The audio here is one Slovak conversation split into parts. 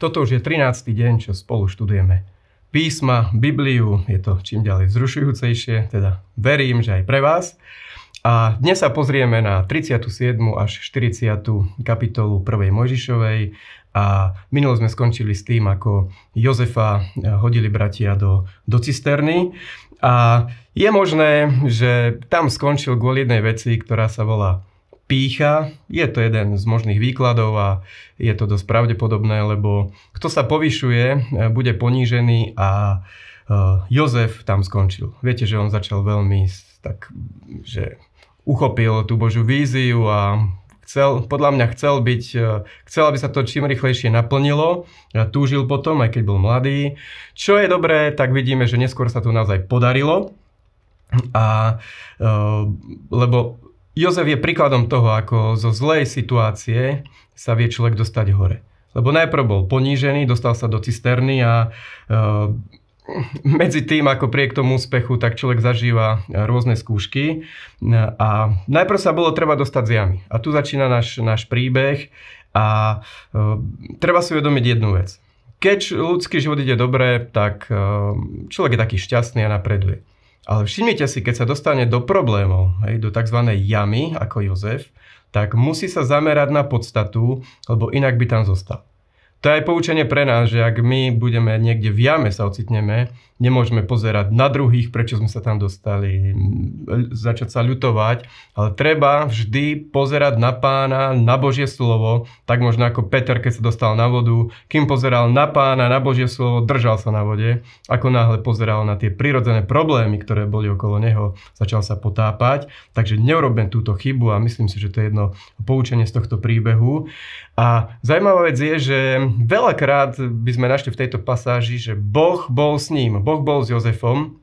Toto už je 13. deň, čo spolu študujeme písma, Bibliu, je to čím ďalej vzrušujúcejšie, teda verím, že aj pre vás. A dnes sa pozrieme na 37. až 40. kapitolu 1. Mojžišovej a minulo sme skončili s tým, ako Jozefa hodili bratia do, do cisterny a je možné, že tam skončil kvôli jednej veci, ktorá sa volá pícha. Je to jeden z možných výkladov a je to dosť pravdepodobné, lebo kto sa povyšuje, e, bude ponížený a e, Jozef tam skončil. Viete, že on začal veľmi tak, že uchopil tú Božiu víziu a chcel, podľa mňa chcel byť, e, chcel, aby sa to čím rýchlejšie naplnilo, túžil potom, aj keď bol mladý. Čo je dobré, tak vidíme, že neskôr sa to naozaj podarilo. A, lebo Jozef je príkladom toho, ako zo zlej situácie sa vie človek dostať hore. Lebo najprv bol ponížený, dostal sa do cisterny a e, medzi tým, ako prie k tomu úspechu, tak človek zažíva rôzne skúšky. A najprv sa bolo treba dostať z jamy. A tu začína náš, náš príbeh a e, treba si uvedomiť jednu vec. Keď ľudský život ide dobre, tak e, človek je taký šťastný a napreduje. Ale všimnite si, keď sa dostane do problémov, hej, do tzv. jamy, ako Jozef, tak musí sa zamerať na podstatu, lebo inak by tam zostal. To je aj poučenie pre nás, že ak my budeme niekde v jame sa ocitneme, nemôžeme pozerať na druhých, prečo sme sa tam dostali, začať sa ľutovať, ale treba vždy pozerať na pána, na Božie slovo, tak možno ako Peter, keď sa dostal na vodu, kým pozeral na pána, na Božie slovo, držal sa na vode, ako náhle pozeral na tie prirodzené problémy, ktoré boli okolo neho, začal sa potápať. Takže neurobím túto chybu a myslím si, že to je jedno poučenie z tohto príbehu. A zaujímavá vec je, že veľakrát by sme našli v tejto pasáži, že Boh bol s ním, Boh bol s Jozefom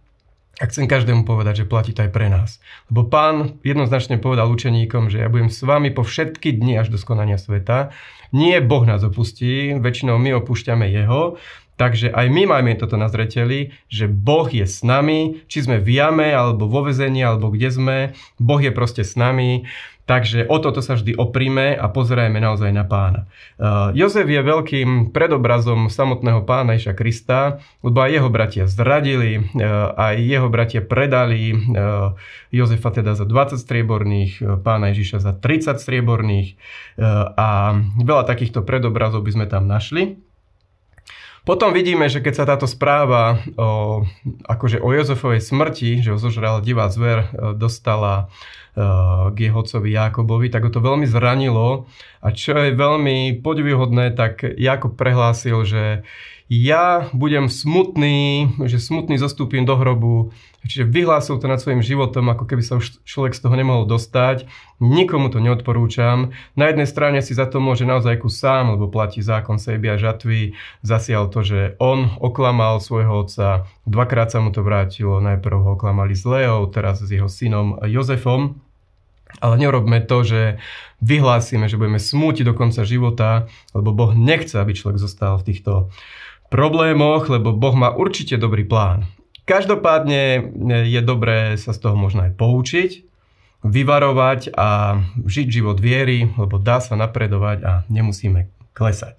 a chcem každému povedať, že platí to aj pre nás. Lebo pán jednoznačne povedal učeníkom, že ja budem s vami po všetky dni až do skonania sveta. Nie Boh nás opustí, väčšinou my opúšťame Jeho, Takže aj my máme toto na zreteli, že Boh je s nami, či sme v jame, alebo vo vezení, alebo kde sme, Boh je proste s nami. Takže o toto sa vždy oprime a pozerajme naozaj na pána. Uh, Jozef je veľkým predobrazom samotného pána Iša Krista, lebo aj jeho bratia zradili, uh, aj jeho bratia predali uh, Jozefa teda za 20 strieborných, pána Ježiša za 30 strieborných a veľa takýchto predobrazov by sme tam našli. Potom vidíme, že keď sa táto správa o, akože o Jozefovej smrti, že ho zožrala divá zver, dostala k jeho otcovi Jakobovi, tak ho to veľmi zranilo. A čo je veľmi podivhodné, tak Jakob prehlásil, že ja budem smutný, že smutný zostúpim do hrobu. Čiže vyhlásil to nad svojim životom, ako keby sa už človek z toho nemohol dostať. Nikomu to neodporúčam. Na jednej strane si za to môže naozaj ku sám, lebo platí zákon sejby a žatvy. Zasial to, že on oklamal svojho otca. Dvakrát sa mu to vrátilo. Najprv ho oklamali s Leou, teraz s jeho synom Jozefom. Ale nerobme to, že vyhlásime, že budeme smútiť do konca života, lebo Boh nechce, aby človek zostal v týchto problémoch, lebo Boh má určite dobrý plán. Každopádne je dobré sa z toho možno aj poučiť, vyvarovať a žiť život viery, lebo dá sa napredovať a nemusíme klesať.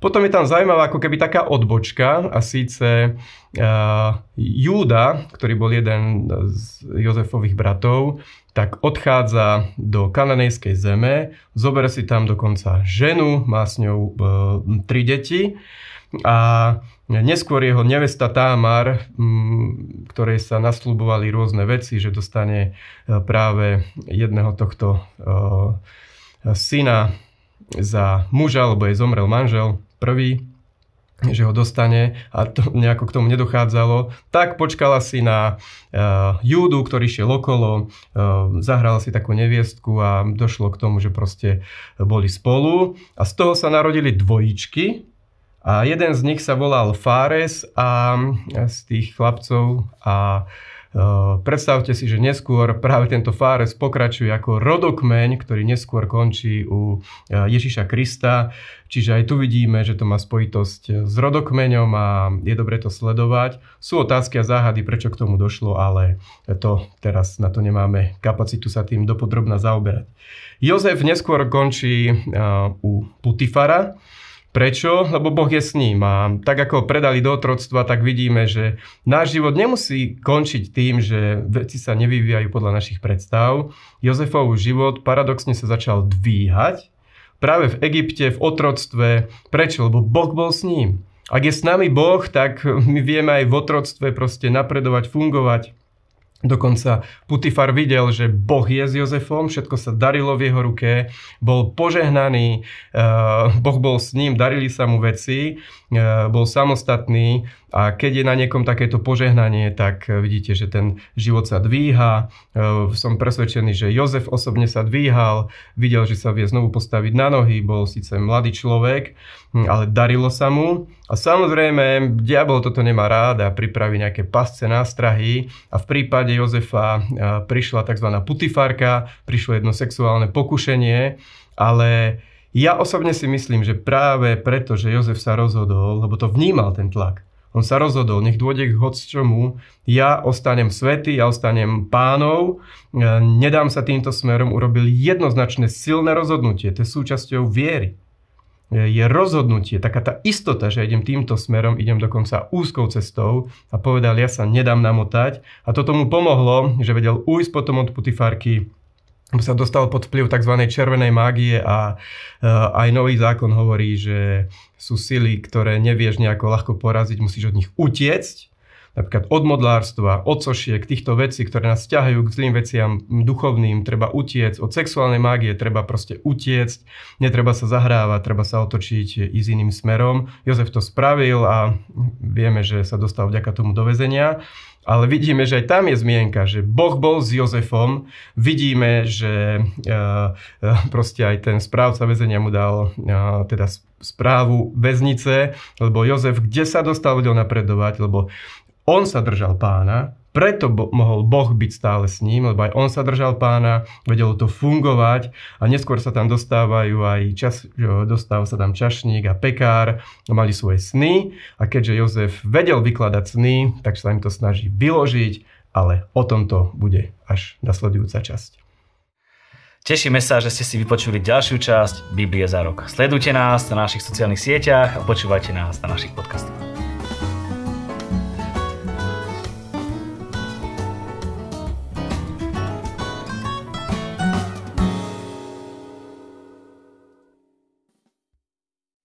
Potom je tam zaujímavá ako keby taká odbočka a síce uh, Júda, ktorý bol jeden z Jozefových bratov, tak odchádza do kananejskej zeme, zober si tam dokonca ženu, má s ňou uh, tri deti a neskôr jeho nevesta Támar, mm, ktorej sa naslúbovali rôzne veci, že dostane uh, práve jedného tohto uh, syna za muža, lebo jej zomrel manžel, prvý, že ho dostane a to nejako k tomu nedochádzalo, tak počkala si na uh, Júdu, ktorý šiel okolo, uh, zahrala si takú neviestku a došlo k tomu, že proste boli spolu. A z toho sa narodili dvojičky a jeden z nich sa volal Fares a z tých chlapcov a Eh, predstavte si, že neskôr práve tento Fáres pokračuje ako rodokmeň, ktorý neskôr končí u eh, Ježiša Krista. Čiže aj tu vidíme, že to má spojitosť s rodokmeňom a je dobre to sledovať. Sú otázky a záhady, prečo k tomu došlo, ale to teraz na to nemáme kapacitu sa tým dopodrobná zaoberať. Jozef neskôr končí eh, u Putifara, Prečo? Lebo Boh je s ním a tak ako predali do otroctva, tak vidíme, že náš život nemusí končiť tým, že veci sa nevyvíjajú podľa našich predstav. Jozefov život paradoxne sa začal dvíhať práve v Egypte, v otroctve. Prečo? Lebo Boh bol s ním. Ak je s nami Boh, tak my vieme aj v otroctve proste napredovať, fungovať. Dokonca Putifar videl, že Boh je s Jozefom, všetko sa darilo v jeho ruke, bol požehnaný, eh, Boh bol s ním, darili sa mu veci, eh, bol samostatný a keď je na niekom takéto požehnanie, tak vidíte, že ten život sa dvíha. Som presvedčený, že Jozef osobne sa dvíhal, videl, že sa vie znovu postaviť na nohy, bol síce mladý človek, hm, ale darilo sa mu. A samozrejme, diabol toto nemá rád a pripraví nejaké pasce, nástrahy. A v prípade Jozefa e, prišla tzv. putifarka, prišlo jedno sexuálne pokušenie, ale ja osobne si myslím, že práve preto, že Jozef sa rozhodol, lebo to vnímal ten tlak, on sa rozhodol, nech dôjde k hoc čomu, ja ostanem svetý, ja ostanem pánov, e, nedám sa týmto smerom, urobil jednoznačné silné rozhodnutie, to je súčasťou viery. E, je rozhodnutie, taká tá istota, že idem týmto smerom, idem dokonca úzkou cestou a povedal, ja sa nedám namotať a to tomu pomohlo, že vedel ujsť potom od Putifárky, sa dostal pod vplyv tzv. červenej mágie a aj nový zákon hovorí, že sú sily, ktoré nevieš nejako ľahko poraziť, musíš od nich utiecť, napríklad od modlárstva, od sošiek, týchto vecí, ktoré nás ťahajú k zlým veciam duchovným, treba utiecť, od sexuálnej mágie treba proste utiecť, netreba sa zahrávať, treba sa otočiť ísť iným smerom. Jozef to spravil a vieme, že sa dostal vďaka tomu do väzenia. Ale vidíme, že aj tam je zmienka, že Boh bol s Jozefom. Vidíme, že uh, proste aj ten správca väzenia mu dal uh, teda správu väznice, lebo Jozef kde sa dostal, vedel napredovať, lebo on sa držal pána, preto bo- mohol Boh byť stále s ním, lebo aj on sa držal pána, vedelo to fungovať a neskôr sa tam dostávajú aj čas, dostáva sa tam čašník a pekár, mali svoje sny a keďže Jozef vedel vykladať sny, tak sa im to snaží vyložiť, ale o tomto bude až nasledujúca časť. Tešíme sa, že ste si vypočuli ďalšiu časť Biblie za rok. Sledujte nás na našich sociálnych sieťach a počúvajte nás na našich podcastoch.